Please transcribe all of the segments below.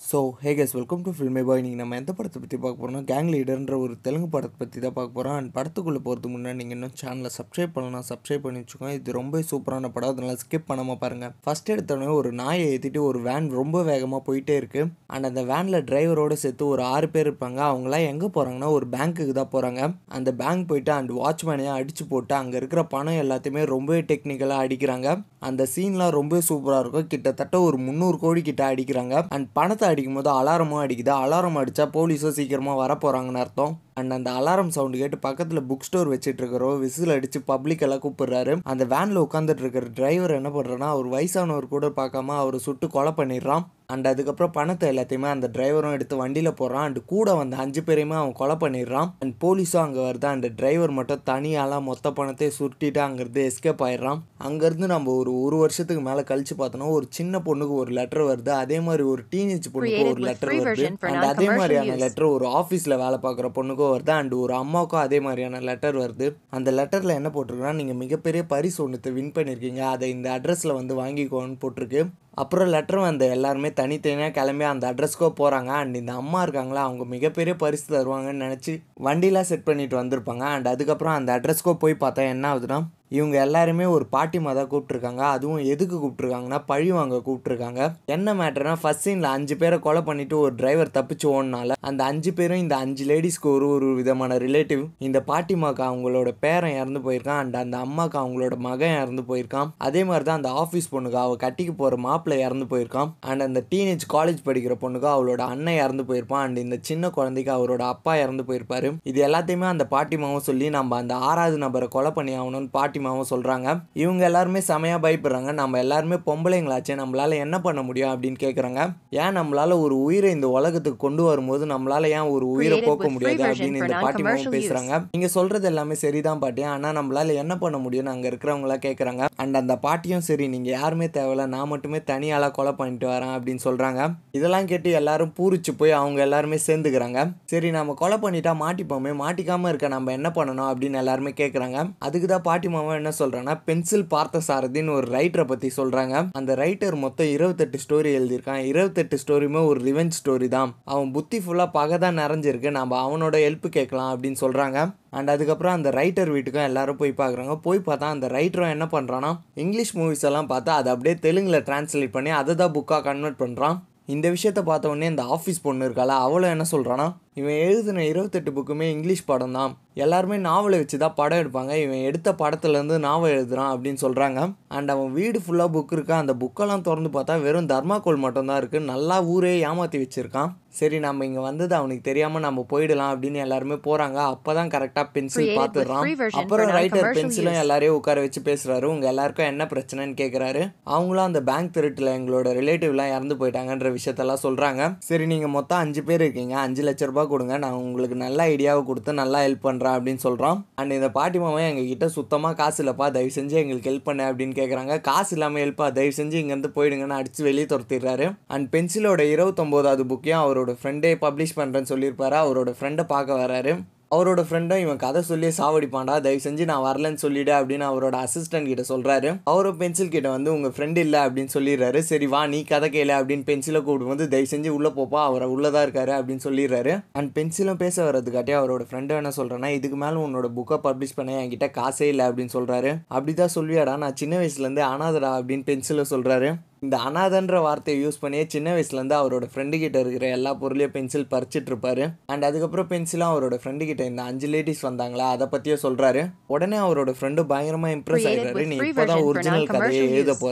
So hey guys welcome to filmy boy நீங்கள் நம்ம எந்த படத்தை பற்றி பார்க்க போகிறோம்னா கேங் லீடர்ன்ற ஒரு தெலுங்கு படத்தை பற்றி தான் பார்க்க போகிறோம் அண்ட் படத்துக்குள்ளே போகிறதுக்கு முன்னாடி நீங்கள் இன்னும் சேனலை சப்ஸ்கிரைப் பண்ணலாம் சப்ஸ்கிரைப் பண்ணி வச்சுக்கோங்க. இது ரொம்ப சூப்பரான படம். அதனால ஸ்கிப் பண்ணாமல் பாருங்கள் ஃபஸ்ட் எடுத்தோடனே ஒரு நாயை ஏற்றிட்டு ஒரு வேன் ரொம்ப வேகமாக போயிட்டே இருக்குது அண்ட் அந்த வேனில் டிரைவரோடு சேர்த்து ஒரு ஆறு பேர் இருப்பாங்க. அவங்களாம் எங்கே போகிறாங்கன்னா ஒரு பேங்க்குக்கு தான் போகிறாங்க அந்த பேங்க் போயிட்டு அண்ட் வாட்ச்மேனையும் அடித்து போட்டு அங்கே இருக்கிற பணம் எல்லாத்தையுமே ரொம்பவே டெக்னிக்கலாக அடிக்கிறாங்க. அந்த சீன்லாம் ரொம்ப சூப்பராக இருக்கும். கிட்டத்தட்ட ஒரு முந்நூறு கோடி கிட்ட அடிக்கிறாங்க. அண்ட் பணத்தை அடிக்கும் போது அலாரமும் அடிக்குது. அலாரம் அடித்தா போலீஸும் சீக்கிரமாக வரப்போகிறாங்கன்னு அர்த்தம். அண்ட் அந்த அலாரம் சவுண்டு கேட்டு பக்கத்தில் புக் ஸ்டோர் வச்சுட்டு இருக்கிறோம் விசில் அடித்து பப்ளிக் எல்லாம் கூப்பிடுறாரு. அந்த வேனில் உட்காந்துட்டு இருக்கிற டிரைவர் என்ன பண்ணுறான்னா அவர் வயசானவர் கூட பார்க்காம அவர் சுட்டு கொலை பண்ணிடுறான். அண்ட் அதுக்கப்புறம் பணத்தை எல்லாத்தையுமே அந்த டிரைவரும் எடுத்து வண்டியில் போடுறான். அண்ட் கூட வந்த அஞ்சு பேரையுமே அவன் கொலை பண்ணிடுறான். அண்ட் போலீஸும் அங்கே வருது. அந்த டிரைவர் மட்டும் தனியாலாம் மொத்த பணத்தையும் சுருட்டிட்டு அங்கேருந்து எஸ்கேப் ஆயிடுறான். அங்கேருந்து நம்ம ஒரு ஒரு வருஷத்துக்கு மேலே கழிச்சு பார்த்தோன்னா ஒரு சின்ன பொண்ணுக்கு ஒரு லெட்டர் வருது. அதே மாதிரி ஒரு டீனேஜ் பொண்ணுக்கு ஒரு லெட்டர் வருது. அண்ட் அதே மாதிரியான. லெட்டர் ஒரு ஆஃபீஸில் வேலை பார்க்குற பொண்ணுக்கும் வருது அண்ட் ஒரு அம்மாவுக்கும் அதே மாதிரியான லெட்டர் வருது. அந்த லெட்டரில் என்ன போட்டிருக்குன்னா நீங்கள் மிகப்பெரிய பரிசு ஒன்று வின் பண்ணியிருக்கீங்க அதை இந்த அட்ரஸில் வந்து வாங்கிக்கோன்னு போட்டிருக்கு. அப்புறம் லெட்டர் வந்த எல்லாருமே தனித்தனியாக கிளம்பி அந்த அட்ரஸ்க்கோ போகிறாங்க அண்ட் இந்த அம்மா இருக்காங்களா அவங்க மிகப்பெரிய பரிசு தருவாங்கன்னு நினச்சி வண்டிலாம் செட் பண்ணிட்டு வந்திருப்பாங்க. அண்ட் அதுக்கப்புறம் அந்த அட்ரஸ்க்கோ போய் பார்த்தா என்ன ஆகுதுன்னா இவங்க எல்லாருமே ஒரு பாட்டிமா தான் கூப்பிட்ருக்காங்க அதுவும் எதுக்கு கூப்பிட்ருக்காங்கன்னா பழி வாங்க கூப்பிட்ருக்காங்க என்ன மேட்டர்னா ஃபர்ஸ்ட் சீனில் அஞ்சு பேரை கொலை பண்ணிட்டு ஒரு டிரைவர் தப்பிச்சு ஓடினால அந்த அஞ்சு பேரும் இந்த அஞ்சு லேடிஸ்க்கு ஒரு ஒரு விதமான ரிலேட்டிவ் இந்த பாட்டிமாக்கு அவங்களோட பேரன் இறந்து போயிருக்கான். அண்ட் அந்த அம்மாவுக்கு அவங்களோட மகன் இறந்து போயிருக்கான். அதே மாதிரி தான் அந்த ஆஃபீஸ் பொண்ணுக்கு அவள் கட்டிக்கு போகிற மாப்பிள்ளை இறந்து போயிருக்கான். அண்ட் அந்த டீனேஜ் காலேஜ் படிக்கிற பொண்ணுக்கு அவளோட அண்ணன் இறந்து போயிருப்பான். அண்ட் இந்த சின்ன குழந்தைக்கு அவரோட அப்பா இறந்து போயிருப்பாரு. இது எல்லாத்தையுமே அந்த பாட்டிமாவும் சொல்லி நம்ம அந்த ஆறாவது நபரை கொலை பண்ணி ஆகணும்னு பாட்டிமாவும் சொல்கிறாங்க இவங்க எல்லாருமே செமையாக பயப்படுறாங்க. நம்ம எல்லாருமே பொம்பளைங்களாச்சே நம்மளால என்ன பண்ண முடியும் அப்படின்னு கேட்குறாங்க ஏன் நம்மளால ஒரு உயிரை இந்த உலகத்துக்கு கொண்டு வரும்போது நம்மளால ஏன் ஒரு உயிரை போக்க முடியாது அப்படின்னு இந்த பாட்டிமாவும் பேசுகிறாங்க நீங்க சொல்றது எல்லாமே சரிதான் பாட்டி. ஆனால் நம்மளால என்ன பண்ண முடியும்னு அங்கே இருக்கிறவங்களாம் கேட்குறாங்க அண்ட் அந்த பாட்டியும் சரி நீங்கள் யாருமே தேவையில்ல. நான் மட்டுமே தனியாளாக கொலை பண்ணிட்டு வரேன் அப்படின்னு சொல்கிறாங்க இதெல்லாம் கேட்டு எல்லாரும் பூரிச்சு போய் அவங்க எல்லாருமே சேர்ந்துக்கிறாங்க. சரி நம்ம கொலை பண்ணிட்டா மாட்டிப்போமே. மாட்டிக்காம இருக்க நம்ம என்ன பண்ணணும் அப்படின்னு எல்லாருமே கேட்குறாங்க அதுக்கு தான் அவன் என்ன சொல்கிறான்னா பென்சில் பார்த்த சாரதின்னு ஒரு ரைட்டரை பற்றி சொல்கிறாங்க அந்த ரைட்டர் மொத்தம் இருபத்தெட்டு ஸ்டோரி எழுதியிருக்கான். இருபத்தெட்டு ஸ்டோரியுமே ஒரு ரிவெஞ்ச் ஸ்டோரி தான். அவன் புத்தி ஃபுல்லாக பகை தான் நிறைஞ்சிருக்கு. நம்ம அவனோட ஹெல்ப் கேட்கலாம் அப்படின்னு சொல்கிறாங்க அண்ட் அதுக்கப்புறம் அந்த ரைட்டர் வீட்டுக்கும் எல்லாரும் போய் பார்க்குறாங்க போய் பார்த்தா அந்த ரைட்டரும் என்ன பண்ணுறான்னா இங்கிலீஷ் மூவிஸ் எல்லாம் பார்த்தா அதை அப்படியே தெலுங்கில் டிரான்ஸ்லேட் பண்ணி அதை தான் புக்காக கன்வெர்ட் பண்ணுறான் இந்த விஷயத்த பார்த்த உடனே இந்த ஆஃபீஸ் பொண்ணு இருக்கால அவளும் என்ன சொல்கிறான்னா இவன் எழுதின இருபத்தெட்டு புக்குமே இங்கிலீஷ் படம் தான் எல்லாருமே நாவலை வச்சு தான் படம் எடுப்பாங்க. இவன் எடுத்த படத்துலேருந்து நாவல் எழுதுறான் அப்படின்னு சொல்கிறாங்க அண்ட் அவன் வீடு ஃபுல்லாக புக் இருக்கா? அந்த புக்கெல்லாம் திறந்து பார்த்தா வெறும் தர்மாக்கோல் மட்டும்தான் இருக்குது நல்லா ஊரே ஏமாற்றி வச்சுருக்கான். சரி நம்ம இங்கே வந்தது அவனுக்கு தெரியாமல் நம்ம போயிடலாம் அப்படின்னு எல்லாருமே போகிறாங்க அப்போ தான் கரெக்டாக பென்சில் பார்த்துடுறான். அப்புறம் ரைட்டர் பென்சிலும். எல்லாரையும் உட்கார வச்சு பேசுகிறாரு உங்கள் எல்லாருக்கும் என்ன பிரச்சனைன்னு கேட்குறாரு அவங்களும் அந்த பேங்க் திருட்டில் எங்களோட ரிலேட்டிவ்லாம் இறந்து போயிட்டாங்கன்ற விஷயத்தெல்லாம் சொல்கிறாங்க சரி நீங்கள் மொத்தம் அஞ்சு பேர் இருக்கீங்க. அஞ்சு லட்ச ரூபாய் கொடுங்க. நான் உங்களுக்கு நல்ல ஐடியாவை கொடுத்து நல்லா ஹெல்ப் பண்ணுறேன் அப்படின்னு சொல்கிறோம் அண்ட் இந்த பாட்டி மாமா எங்ககிட்ட சுத்தமாக காசு இல்லைப்பா. தயவு செஞ்சு எங்களுக்கு ஹெல்ப் பண்ணு அப்படின்னு கேட்குறாங்க காசு இல்லாமல் ஹெல்ப்பா தயவு செஞ்சு இங்கேருந்து போயிடுங்கன்னு அடித்து வெளியே துரத்திடுறாரு. அண்ட் பென்சிலோட இருபத்தொம்போதாவது புக்கையும் அவரோட ஃப்ரெண்டே பப்ளிஷ் பண்ணுறேன்னு சொல்லியிருப்பாரு. அவரோட ஃப்ரெண்டை பார்க்க வராரு. அவரோட ஃப்ரெண்டும் இவன் கதை சொல்லி சாவடிப்பான்டா. தயவு செஞ்சு நான் வரலன்னு சொல்லிடு அப்படின்னு அவரோட அசிஸ்டன்ட் கிட்ட சொல்கிறாரு அவரும் பென்சில் கிட்ட வந்து உங்கள் ஃப்ரெண்ட் இல்லை அப்படின்னு சொல்லிடுறாரு. சரி வா நீ கதை கேளு அப்படின்னு பென்சிலை கூப்பிடும்போது தயவு செஞ்சு உள்ளே போப்பா அவரை உள்ளதாக இருக்காரு அப்படின்னு சொல்லிடுறாரு. அண்ட் பென்சிலும் பேச வர்றதுக்காட்டி அவரோட ஃப்ரெண்டு என்ன சொல்கிறேன்னா இதுக்கு மேலே உன்னோட புக்கை பப்ளிஷ் பண்ண என்கிட்ட காசே இல்லை அப்படின்னு சொல்றாரு. அப்படிதான் சொல்வியாடா நான் சின்ன வயசுலேருந்து ஆனாதடா அனாதடா அப்படின்னு பென்சில சொல்கிறாரு இந்த அனாதன்ற வார்த்தையை யூஸ் பண்ணியே சின்ன வயசுலேருந்து அவரோட ஃப்ரெண்டு கிட்ட இருக்கிற எல்லா பொருளையும் பென்சில் பறிச்சிட்டு இருப்பாரு. அண்ட் அதுக்கப்புறம் பென்சிலும் அவரோட ஃப்ரெண்டு கிட்ட இந்த அஞ்சு லேடிஸ் வந்தாங்களா அதை பற்றியே சொல்கிறாரு உடனே அவரோட ஃப்ரெண்டு பயங்கரமாக இம்ப்ரெஸ் with நீ இப்போதான் ஒரிஜினல் கதையை எழுத use.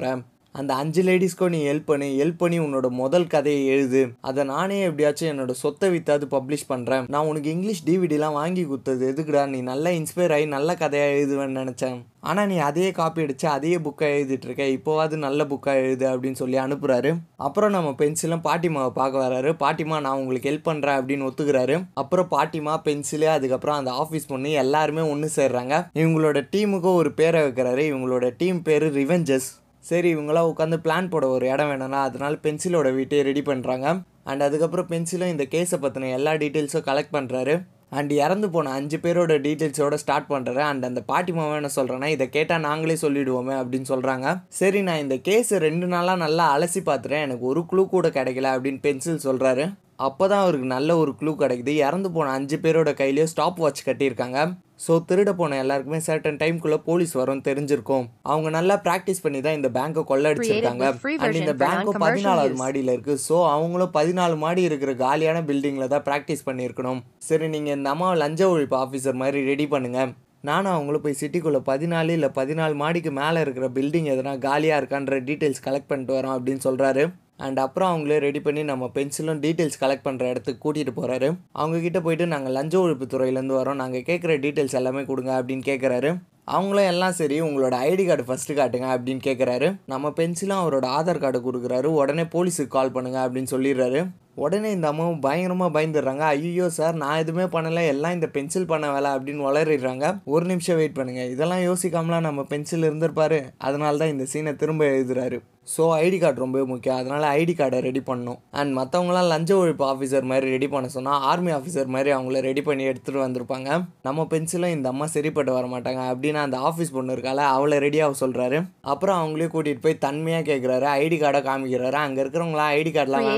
அந்த அஞ்சு லேடிஸ்க்கும் நீ ஹெல்ப் பண்ணி ஹெல்ப் பண்ணி உன்னோட முதல் கதையை எழுது. அதை நானே எப்படியாச்சும் என்னோட சொத்தை வித்தாது பப்ளிஷ் பண்ணுறேன் நான் உனக்கு இங்கிலீஷ் டிவிடிலாம் வாங்கி கொடுத்தது எதுக்குடா? நீ நல்லா இன்ஸ்பயர் ஆகி நல்ல கதையாக எழுதுவேன்னு நினச்சேன். ஆனால் நீ அதையே காப்பி அடித்து அதையே புக்காக எழுதிட்டுருக்க இப்போவாது நல்ல புக்காக எழுது அப்படின்னு சொல்லி அனுப்புகிறாரு அப்புறம் நம்ம பென்சிலும் பாட்டிமாவை பார்க்க வராரு. பாட்டிமா நான் உங்களுக்கு ஹெல்ப் பண்ணுறேன் அப்படின்னு ஒத்துக்கிறாரு. அப்புறம் பாட்டிமா பென்சிலு அதுக்கப்புறம் அந்த ஆஃபீஸ் பொண்ணு எல்லாருமே ஒன்று சேர்றாங்க. இவங்களோட டீமுக்கும் ஒரு பேரை வைக்கிறாரு. இவங்களோட டீம் பேர் ரிவெஞ்சஸ் சரி இவங்களாம் உட்காந்து பிளான் போட ஒரு இடம் வேணும்னா அதனால பென்சிலோட வீட்டையே ரெடி பண்ணுறாங்க அண்ட் அதுக்கப்புறம் பென்சிலும் இந்த கேஸை பற்றின எல்லா டீட்டெயில்ஸும் கலெக்ட் பண்ணுறாரு அண்ட் இறந்து போன அஞ்சு பேரோட டீட்டெயில்ஸோட ஸ்டார்ட் பண்ணுறேன் அண்ட் அந்த பாட்டி மாமா என்ன சொல்கிறேன்னா இதை கேட்டால் நாங்களே சொல்லிடுவோமே அப்படின்னு சொல்கிறாங்க சரி நான் இந்த கேஸ் ரெண்டு நாளாக நல்லா அலசி பார்த்துறேன். எனக்கு ஒரு க்ளூ கூட கிடைக்கல அப்படின்னு பென்சில் சொல்கிறாரு அப்போ தான் அவருக்கு நல்ல ஒரு க்ளூ கிடைக்குது. இறந்து போன அஞ்சு பேரோட கையிலேயே ஸ்டாப் வாட்ச் கட்டியிருக்காங்க. ஸோ திருட போன எல்லாருக்குமே சர்டன் டைம்குள்ளே போலீஸ் வரும் தெரிஞ்சிருக்கும். அவங்க நல்லா ப்ராக்டிஸ் பண்ணி தான் இந்த பேங்க்கை கொள்ளடிச்சிருக்காங்க. அண்ட் இந்த பேங்க்கும் பதினாலாவது. மாடியில் இருக்குது ஸோ அவங்களும் பதினாலு மாடி இருக்கிற காலியான பில்டிங்கில் தான் ப்ராக்டிஸ் பண்ணியிருக்கணும். சரி நீங்கள் இந்த அம்மாவை லஞ்ச ஒழிப்பு ஆஃபீஸர் மாதிரி ரெடி பண்ணுங்க. நானும் அவங்களும் போய் சிட்டிக்குள்ளே பதினாலு இல்லை பதினாலு மாடிக்கு மேலே இருக்கிற பில்டிங் எதனா காலியாக இருக்கான்ற டீட்டெயில்ஸ் கலெக்ட் பண்ணிட்டு வரோம் அப்படின்னு சொல்கிறாரு அண்ட் அப்புறம் அவங்களே ரெடி பண்ணி நம்ம பென்சிலும் டீட்டெயில்ஸ் கலெக்ட் பண்ணுற இடத்துக்கு கூட்டிகிட்டு போகிறாரு அவங்கக்கிட்ட போயிட்டு நாங்கள் லஞ்ச ஒழிப்பு துறையிலேருந்து வரோம். நாங்கள் கேட்குற டீட்டெயில்ஸ் எல்லாமே கொடுங்க அப்படின்னு கேட்குறாரு. அவங்களும் எல்லாம் சரி உங்களோட ஐடி கார்டு ஃபஸ்ட்டு காட்டுங்க அப்படின்னு கேட்குறாரு. நம்ம பென்சிலும் அவரோட ஆதார் கார்டு கொடுக்குறாரு. உடனே போலீஸுக்கு கால் பண்ணுங்க அப்படின்னு சொல்லிடுறாரு. உடனே இந்த அம்மாவும் பயங்கரமாக பயந்துடுறாங்க. ஐயோ சார் நான் எதுவுமே பண்ணலை எல்லாம் இந்த பென்சில் பண்ண வேலை அப்படின்னு வளரிடுறாங்க ஒரு நிமிஷம் வெயிட் பண்ணுங்க. இதெல்லாம் யோசிக்காமலாம் நம்ம பென்சில் இருந்திருப்பாரு. அதனால தான் இந்த சீனை திரும்ப எழுதுறாரு. ஸோ ஐடி கார்டு ரொம்ப முக்கியம். அதனால ஐடி கார்டை ரெடி பண்ணணும். அண்ட் மற்றவங்களாம் லஞ்ச ஒழிப்பு ஆஃபீஸர் மாதிரி ரெடி பண்ண சொன்னால் ஆர்மி ஆஃபீஸர் மாதிரி அவங்கள ரெடி பண்ணி எடுத்துகிட்டு வந்திருப்பாங்க. நம்ம பென்சிலும் இந்த அம்மா சரிப்பட்டு வர மாட்டாங்க. அப்படின்னு அந்த ஆஃபீஸ் பொண்ணு இருக்கால அவளை ரெடியாக சொல்கிறாரு அப்புறம் அவங்களே கூட்டிகிட்டு போய் தன்மையாக கேட்குறாரு ஐடி கார்டை காமிக்கிறாரு. அங்கே இருக்கிறவங்களாம் ஐடி கார்டெலாம்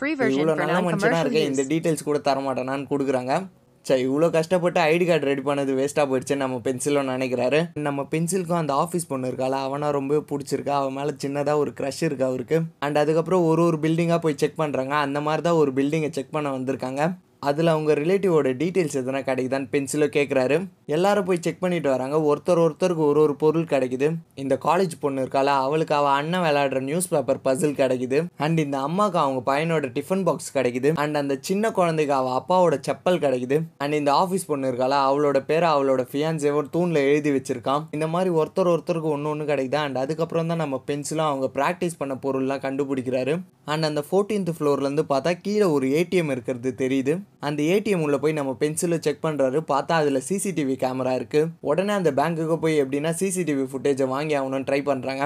Created version இவ்வளோ நல்ல மனுஷனாக non-commercial இருக்க இந்த. டீட்டெயில்ஸ் கூட தர மாட்டேனான்னு கொடுக்குறாங்க. சரி இவ்வளோ கஷ்டப்பட்டு ஐடி கார்டு ரெடி பண்ணது வேஸ்ட்டாக போயிடுச்சுன்னு நம்ம பென்சிலும் நினைக்கிறாரு. நம்ம பென்சிலுக்கும் அந்த ஆஃபீஸ் பொண்ணு இருக்கால அவனா ரொம்ப பிடிச்சிருக்கா? அவன் மேலே சின்னதாக ஒரு க்ரஷ் இருக்கு அவருக்கு? அண்ட் அதுக்கப்புறம் ஒரு ஒரு பில்டிங்காக போய் செக் பண்ணுறாங்க அந்த மாதிரி தான் ஒரு பில்டிங்கை செக் பண்ண வந்திருக்காங்க. அதில் அவங்க ரிலேட்டிவோட டீட்டெயில்ஸ் எதனா கிடைக்குதான்னு பென்சிலோ கேட்குறாரு எல்லாரும் போய் செக் பண்ணிட்டு வராங்க. ஒருத்தர் ஒருத்தருக்கு ஒரு ஒரு பொருள் கிடைக்குது. இந்த காலேஜ் பொண்ணு இருக்கால அவளுக்கு அவள் அண்ணன் விளையாடுற நியூஸ் பேப்பர் பசில் கிடைக்குது. அண்ட் இந்த அம்மாவுக்கு அவங்க பையனோட டிஃபன் பாக்ஸ் கிடைக்குது. அண்ட் அந்த சின்ன குழந்தைக்கு அவள் அப்பாவோட செப்பல் கிடைக்குது. அண்ட் இந்த ஆஃபீஸ் பொண்ணு இருக்கால அவளோட பேரை அவளோட ஃபியான்சேவர் தூணில் எழுதி வச்சிருக்கான். இந்த மாதிரி ஒருத்தர் ஒருத்தருக்கு ஒன்று ஒன்று கிடைக்குது? அண்ட் அதுக்கப்புறம் தான் நம்ம பென்சிலும் அவங்க ப்ராக்டிஸ் பண்ண பொருள்லாம் கண்டுபிடிக்கிறாரு. அண்ட் அந்த ஃபோர்டீன்த் ஃப்ளோர்லேருந்து பார்த்தா கீழே ஒரு ஏடிஎம் இருக்கிறது தெரியுது. அந்த ஏடிஎம் உள்ள போய் நம்ம பென்சிலில் செக் பண்ணுறாரு பார்த்தா அதில் சிசிடிவி கேமரா இருக்குது உடனே அந்த பேங்க்குக்கு போய் எப்படின்னா சிசிடிவி ஃபுட்டேஜை வாங்கி ஆகணும்னு ட்ரை பண்ணுறாங்க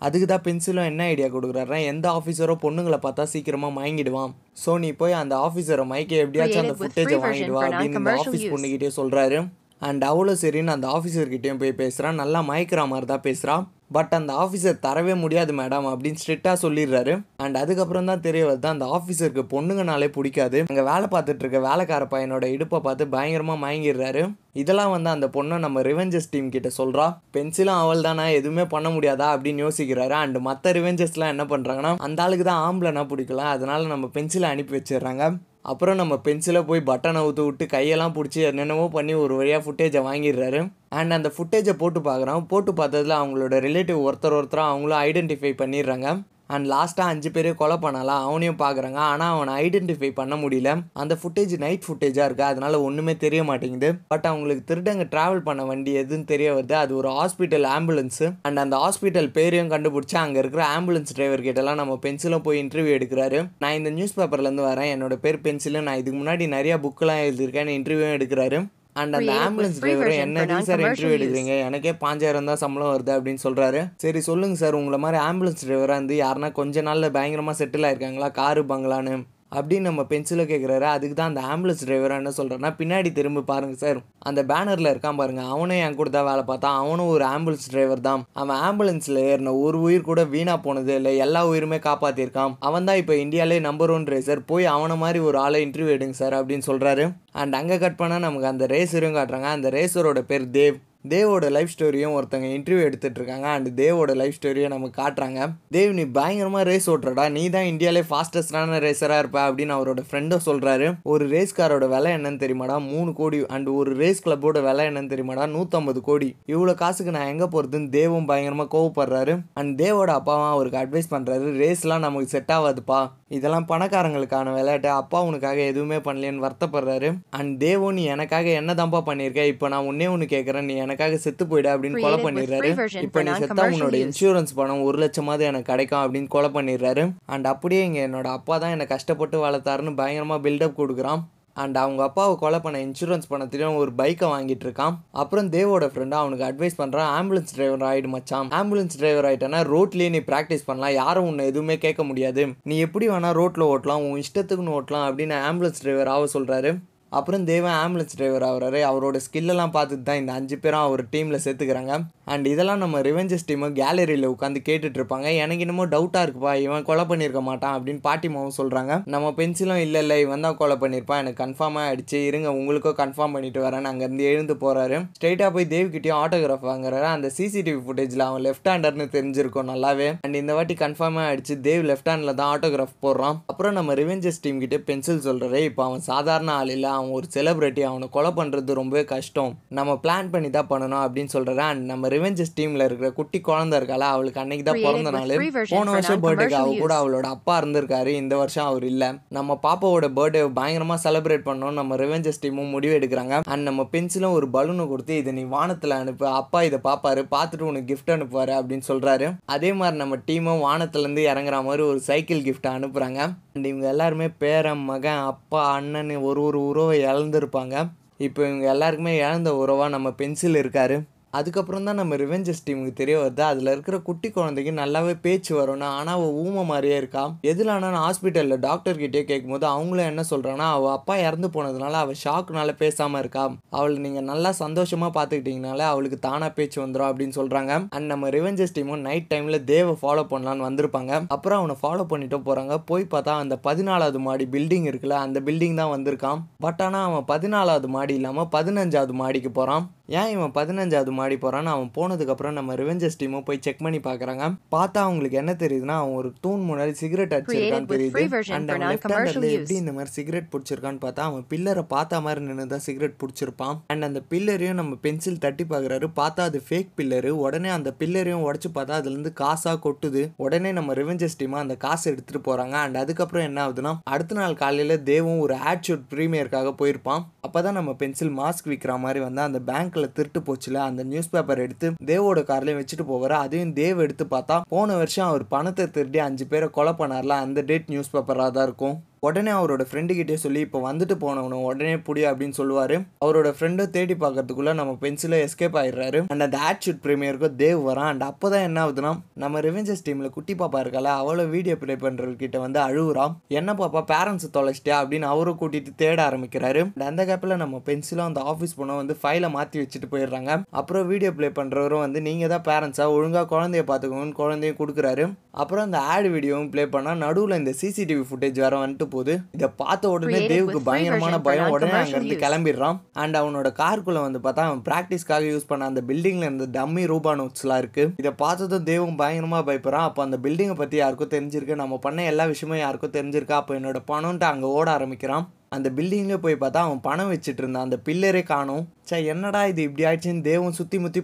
அதுக்கு தான் பென்சிலும் என்ன ஐடியா கொடுக்குறாருன்னா எந்த ஆஃபீஸரோ பொண்ணுங்களை பார்த்தா சீக்கிரமாக மயங்கிடுவான். ஸோ நீ போய் அந்த ஆஃபீஸரை மயக்க எப்படியாச்சும் அந்த ஃபுட்டேஜை வாங்கிடுவா அப்படின்னு ஆஃபீஸ். பொண்ணுக்கிட்டே சொல்கிறாரு அண்ட் அவ்வளோ சரின்னு அந்த ஆஃபீஸர்கிட்டையும் போய் பேசுகிறான் நல்லா மயக்கிற மாதிரி தான் பேசுகிறான் பட் அந்த ஆஃபீஸர் தரவே முடியாது மேடம் அப்படின்னு ஸ்ட்ரிக்டாக சொல்லிடுறாரு. அண்ட் அதுக்கப்புறம் தான் தெரிய வருது அந்த ஆஃபீஸருக்கு பொண்ணுங்கனாலே பிடிக்காது. அங்கே வேலை பார்த்துட்டு இருக்க வேலைக்கார பையனோட இடுப்பை பார்த்து பயங்கரமாக மயங்கிடுறாரு. இதெல்லாம் வந்து அந்த பொண்ணை நம்ம ரிவெஞ்சர்ஸ் டீம் கிட்ட சொல்கிறா பென்சிலும் அவள் தானே? எதுவுமே பண்ண முடியாதா? அப்படின்னு யோசிக்கிறாரு. அண்ட் மற்ற ரிவெஞ்சர்ஸ்லாம் என்ன பண்ணுறாங்கன்னா அந்த ஆளுக்கு தான் ஆம்பளைனா பிடிக்கல. அதனால நம்ம பென்சிலை அனுப்பி வச்சிடுறாங்க. அப்புறம் நம்ம பென்சிலை போய் பட்டனை ஊற்று விட்டு கையெல்லாம் பிடிச்சி என்னென்னமோ பண்ணி ஒரு வழியாக ஃபுட்டேஜை வாங்கிடுறாரு. அண்ட் அந்த ஃபுட்டேஜை போட்டு பார்க்குறோம். போட்டு பார்த்ததுல அவங்களோட ரிலேட்டிவ் ஒருத்தர் ஒருத்தராக அவங்களும் ஐடென்டிஃபை பண்ணிடுறாங்க. அண்ட் லாஸ்ட்டாக அஞ்சு பேரே கொலை பண்ணலாம் அவனையும் பார்க்குறாங்க ஆனால் அவனை ஐடென்டிஃபை பண்ண முடியல. அந்த ஃபுட்டேஜ் நைட் ஃபுட்டேஜாக இருக்குது அதனால் ஒன்றுமே தெரிய மாட்டேங்குது. பட் அவங்களுக்கு திருடங்க ட்ராவல் பண்ண வண்டி எதுன்னு தெரிய வருது. அது ஒரு ஹாஸ்பிட்டல் ஆம்புலன்ஸு அண்ட் அந்த ஹாஸ்பிட்டல் பேரையும் கண்டுபிடிச்சி அங்கே இருக்கிற ஆம்புலன்ஸ் டிரைவர் கிட்டலாம் நம்ம பென்சிலும் போய் இன்டர்வியூ எடுக்கிறாரு. நான் இந்த நியூஸ் பேப்பர்லேருந்து வரேன். என்னோட பேர் பென்சிலு நான் இதுக்கு முன்னாடி நிறைய புக்கெலாம் எழுதியிருக்கேன். இன்டர்வியூ எடுக்கிறாரு. அண்ட் அந்த ஆம்புலன்ஸ் டிரைவர் என்ன சார் இன்டர்வியூ. எடுக்கிறீங்க. எனக்கே பாஞ்சாயிரம் தான் சம்பளம் வருது அப்படின்னு சொல்கிறாரு சரி சொல்லுங்கள் சார் உங்களை மாதிரி ஆம்புலன்ஸ் டிரைவராக இருந்து யாருன்னா கொஞ்ச நாளில் பயங்கரமாக செட்டில் ஆயிருக்காங்களா? காரு பங்களான்னு அப்படின்னு நம்ம பென்சிலை கேட்குறாரு அதுக்கு தான் அந்த ஆம்புலன்ஸ் டிரைவராக என்ன சொல்கிறேன்னா பின்னாடி திரும்பி பாருங்கள் சார் அந்த பேனரில் இருக்கான் பாருங்கள் அவனும் என் கூட தான் வேலை பார்த்தான் அவனும் ஒரு ஆம்புலன்ஸ் டிரைவர் தான். அவன் ஆம்புலன்ஸில் ஏறின ஒரு உயிர் கூட வீணாக போனது இல்லை. எல்லா உயிருமே காப்பாற்றிருக்கான் அவன் தான் இப்போ இந்தியாவிலே நம்பர் ஒன் ரேசர் போய் அவனை மாதிரி ஒரு ஆளை இன்டர்வியூ எடுங்க சார் அப்படின்னு சொல்கிறாரு அண்ட் அங்கே கட் பண்ணால் நமக்கு அந்த ரேசரும் காட்டுறாங்க. அந்த ரேசரோட பேர் தேவ். தேவோட லைஃப் ஸ்டோரியும் ஒருத்தங்க இன்டர்வியூ எடுத்துட்ருக்காங்க அண்ட் தேவோட லைஃப் ஸ்டோரியை நமக்கு காட்டுறாங்க. தேவ் நீ பயங்கரமாக ரேஸ் ஓட்டுறடா. நீ தான் இந்தியாவிலே ஃபாஸ்டஸ்டான ரேசராக இருப்ப அப்படின்னு அவரோட ஃப்ரெண்டும் சொல்கிறாரு ஒரு ரேஸ்காரோட விலை என்னன்னு தெரியுமாடா? மூணு கோடி. அண்ட் ஒரு ரேஸ் கிளப்போட விலை என்னன்னு தெரியுமாடா? நூற்றம்பது கோடி. இவ்வளோ காசுக்கு நான் எங்கே போகிறதுன்னு தேவும் பயங்கரமாக கோவப்படுறாரு. அண்ட் தேவோட அப்பாவும் அவருக்கு அட்வைஸ் பண்ணுறாரு ரேஸ்லாம் நமக்கு செட் ஆகாதுப்பா. இதெல்லாம் பணக்காரங்களுக்கான விளையாட்டு. அப்பா உனக்காக எதுவுமே பண்ணலையேன்னு வருத்தப்படுறாரு. அண்ட் தேவோ நீ எனக்காக என்ன தான்ப்பா பண்ணியிருக்க? இப்போ நான் ஒன்னே ஒன்று கேட்குறேன் நீ எனக்கு எனக்காக செத்து போயிட அப்படின்னு கொலை பண்ணிடுறாரு. இப்போ நீ செத்தா உன்னோட. இன்சூரன்ஸ் பணம் ஒரு லட்சமாவது எனக்கு கிடைக்கும் அப்படின்னு கொலை பண்ணிடுறாரு. அண்ட் அப்படியே இங்கே என்னோட அப்பா தான் என்னை கஷ்டப்பட்டு வளர்த்தாருன்னு பயங்கரமாக பில்டப் கொடுக்குறான். அண்ட் அவங்க அப்பாவை கொலை பண்ண இன்சூரன்ஸ் பணத்திலையும் ஒரு பைக்கை வாங்கிட்டு இருக்கான். அப்புறம் தேவோட ஃப்ரெண்டு அவனுக்கு அட்வைஸ் பண்ணுறான் ஆம்புலன்ஸ் டிரைவர் ஆயிடு மச்சான். ஆம்புலன்ஸ் டிரைவர் ஆயிட்டனா ரோட்லேயே நீ ப்ராக்டிஸ் பண்ணலாம். யாரும் உன்னை எதுவுமே கேட்க முடியாது. நீ எப்படி வேணா ரோட்டில் ஓட்டலாம் உன் இஷ்டத்துக்குன்னு ஓட்டலாம் அப்படின்னு ஆம்புலன்ஸ் டிரைவர் ஆக சொல்கிறாரு அப்புறம் தேவன் ஆம்புலன்ஸ் டிரைவர் ஆகிறாரு. அவரோட ஸ்கில்லெல்லாம் பார்த்துட்டு தான் இந்த அஞ்சு பேரும் அவர் டீமில் சேர்த்துக்கிறாங்க. அண்ட் இதெல்லாம் நம்ம ரிவெஞ்சஸ் டீமு கேலரியில் உட்காந்து கேட்டுட்ருப்பாங்க எனக்கு என்னமோ டவுட்டாக இருக்குப்பா இவன் கொலை பண்ணியிருக்க மாட்டான் அப்படின்னு பாட்டிமாவும் சொல்கிறாங்க நம்ம பென்சிலும் இல்லை இல்லை இவன் தான் கொலை பண்ணியிருப்பான். எனக்கு கன்ஃபார்மாக ஆயிடுச்சு இருங்க உங்களுக்கும் கன்ஃபார்ம் பண்ணிட்டு வரேன் அங்கேருந்து எழுந்து போகிறாரு ஸ்ட்ரைட்டாக போய் தேவ்கிட்டயும் ஆட்டோகிராஃப் வாங்குறாரு. அந்த சிசிடிவி ஃபுட்டேஜில் அவன் லெஃப்ட் ஹேண்டர்னு தெரிஞ்சிருக்கும் நல்லாவே. அண்ட் இந்த வாட்டி கன்ஃபார்மாக ஆயிடுச்சு தேவ் லெஃப்ட் ஹேண்டில் தான் ஆட்டோகிராஃப் போடுறான். அப்புறம் நம்ம ரிவெஞ்சஸ் டீம் கிட்டே பென்சில் சொல்கிறாரு இப்போ அவன் சாதாரண ஆள் இல்லை. அவன் ஒரு செலிபிரிட்டி அவனை கொலை பண்ணுறது ரொம்பவே கஷ்டம். நம்ம பிளான் பண்ணி தான் பண்ணணும் அப்படின்னு சொல்கிறாரு அண்ட் நம்ம ரிவெஞ்சஸ் டீமில் இருக்கிற குட்டி குழந்தை இருக்கால அவளுக்கு அன்னைக்கு தான் பிறந்த நாள் போன வருஷம் பர்த்டேக்கு அவ non-commercial கூட. அவளோட அப்பா இருந்திருக்காரு. இந்த வருஷம் அவர் இல்லை. நம்ம பாப்பாவோட பர்த்டே பயங்கரமாக செலிப்ரேட் பண்ணோம் நம்ம ரிவெஞ்சஸ் டீமும் முடிவு எடுக்கிறாங்க. அண்ட் நம்ம பென்சிலும் ஒரு பலூனை கொடுத்து இதை நீ வானத்தில் அனுப்பு. அப்பா இதை பார்ப்பாரு பார்த்துட்டு உனக்கு gift அனுப்புவாரு அப்படின்னு சொல்கிறாரு அதே மாதிரி நம்ம டீமும் வானத்துலேருந்து இறங்குற மாதிரி ஒரு சைக்கிள் gift அனுப்புகிறாங்க அண்ட் இவங்க எல்லாருமே பேரன் மகன் அப்பா அண்ணன் ஒரு ஒரு உறவை இழந்திருப்பாங்க. இப்போ இவங்க எல்லாருக்குமே இழந்த உறவாக நம்ம பென்சில் இருக்காரு. அதுக்கப்புறம் தான் நம்ம ரிவெஞ்சஸ் டீமுக்கு தெரிய வருது. அதில் இருக்கிற குட்டி குழந்தைக்கு நல்லாவே பேச்சு வரும்னா ஆனால் அவள் ஊமை மாதிரியே இருக்கா? எதில் ஆனால் ஹாஸ்பிட்டலில் டாக்டர்கிட்டே கேட்கும்போது அவங்களும் என்ன சொல்கிறாங்கன்னா அவள் அப்பா இறந்து போனதுனால அவள் ஷாக்குனால பேசாமல் இருக்கா? அவளை நீங்கள் நல்லா சந்தோஷமாக பார்த்துக்கிட்டீங்கனால அவளுக்கு தானாக பேச்சு வந்துடும் அப்படின்னு சொல்கிறாங்க அண்ட் நம்ம ரிவெஞ்சஸ் டீமும் நைட் டைமில் தேவை ஃபாலோ பண்ணலான்னு வந்திருப்பாங்க. அப்புறம் அவனை ஃபாலோ பண்ணிட்டு போகிறாங்க போய் பார்த்தா அந்த பதினாலாவது மாடி பில்டிங் இருக்குல்ல அந்த பில்டிங் தான் வந்திருக்கான். பட் ஆனால் அவன் பதினாலாவது மாடி இல்லாமல் பதினஞ்சாவது மாடிக்கு போகிறான் ஏன் இவன் பதினஞ்சாவது மாடி போகிறான்னு அவன் போனதுக்கப்புறம் நம்ம ரிவெஞ்சஸ் டீமும் போய் செக் பண்ணி பார்க்குறாங்க. பார்த்தா அவங்களுக்கு என்ன தெரியுதுன்னா அவன் ஒரு தூண் முன்னாடி சிகரெட் அடிச்சிருக்கான்னு தெரியுது. அண்ட் அவன் லெஃப்ட் ஹேண்டர்ல. எப்படி இந்த மாதிரி சிகரெட் பிடிச்சிருக்கான்னு பார்த்தா அவன் பில்லரை பார்த்த மாதிரி நின்று தான் சிகரெட் பிடிச்சிருப்பான். அண்ட் அந்த பில்லரையும் நம்ம பென்சில் தட்டி பார்க்குறாரு. பார்த்தா அது ஃபேக் பில்லரு உடனே அந்த பில்லரையும் உடச்சு பார்த்தா அதுலேருந்து காசாக கொட்டுது. உடனே நம்ம ரிவெஞ்சஸ் டீமாக அந்த காசை எடுத்துகிட்டு போகிறாங்க அண்ட் அதுக்கப்புறம் என்ன ஆகுதுன்னா அடுத்த நாள் காலையில் தேவும் ஒரு ஆட் ஷூட் ப்ரீமியருக்காக போயிருப்பான். அப்போ தான் நம்ம பென்சில் மாஸ்க் விற்கிற மாதிரி வந்து அந்த பேங்க்கில் திருட்டு போச்சுல அந்த நியூஸ் பேப்பர் எடுத்து தேவோட கார்லேயும் வச்சுட்டு போவார். அதையும் தேவ் எடுத்து பார்த்தா போன வருஷம் அவர் பணத்தை திருடி அஞ்சு பேரை கொலை பண்ணார்ல அந்த டேட் நியூஸ் பேப்பராக தான் இருக்கும். உடனே அவரோட ஃப்ரெண்டுக்கிட்டே சொல்லி இப்போ வந்துட்டு போனவனும் உடனே புடி அப்படின்னு சொல்லுவார். அவரோட ஃப்ரெண்டை தேடி பார்க்கறதுக்குள்ளே நம்ம பென்சிலை எஸ்கேப் ஆயிடுறாரு. அண்ட் அந்த ஆட் ஷூட் ப்ரீமியருக்கும் தேவ் வரான். அண்ட் அப்போ தான் என்ன ஆகுதுன்னா நம்ம ரிவெஞ்சஸ் டீமில் குட்டி பாப்பா இருக்கால அவளை வீடியோ ப்ளே பண்ணுறவர்கிட்ட வந்து அழுகுறான் என்ன பாப்பா பேரண்ட்ஸை தொலைச்சிட்டியா? அப்படின்னு அவரும் கூட்டிகிட்டு தேட ஆரம்பிக்கிறாரு. And அந்த கேப்பில் நம்ம பென்சிலும் அந்த ஆஃபீஸ் போனால் வந்து ஃபைலை மாற்றி வச்சுட்டு போயிடுறாங்க. அப்புறம் வீடியோ ப்ளே பண்ணுறவரும் வந்து நீங்கள் தான் பேரண்ட்ஸாக ஒழுங்காக குழந்தைய பார்த்துக்கோங்கன்னு குழந்தையும் கொடுக்குறாரு. அப்புறம் அந்த ஆட் வீடியோவும் ப்ளே பண்ணால் நடுவில் இந்த சிசிடிவி ஃபுட்டேஜ் வர வந்துட்டு போகுது இதை பார்த்த உடனே தேவுக்கு பயங்கரமான பயம் உடனே அங்கேருந்து. கிளம்பிடுறான். அண்ட் அவனோட காருக்குள்ள வந்து பார்த்தா அவன் ப்ராக்டிஸ்க்காக யூஸ் பண்ண அந்த பில்டிங்ல இருந்த டம்மி ரூபா நோட்ஸ்லாம் இருக்கு. இதை பார்த்ததும் தேவும் பயங்கரமா பயப்படுறான். அப்போ அந்த பில்டிங்கை பத்தி யாருக்கும் தெரிஞ்சிருக்கு. நம்ம பண்ண எல்லா விஷயமும் யாருக்கும் தெரிஞ்சிருக்கா? அப்போ என்னோட பணம்ன்ட்டு அங்கே ஓட ஆரம்பிக்கிறான். அந்த பில்டிங்ல போய் பார்த்தா அவன் பணம் வச்சுட்டு இருந்தான். அந்த பில்லரே காணும். சே என்னடா இது இப்படி ஆயிடுச்சுன்னு தேவும் முற்றி முத்தி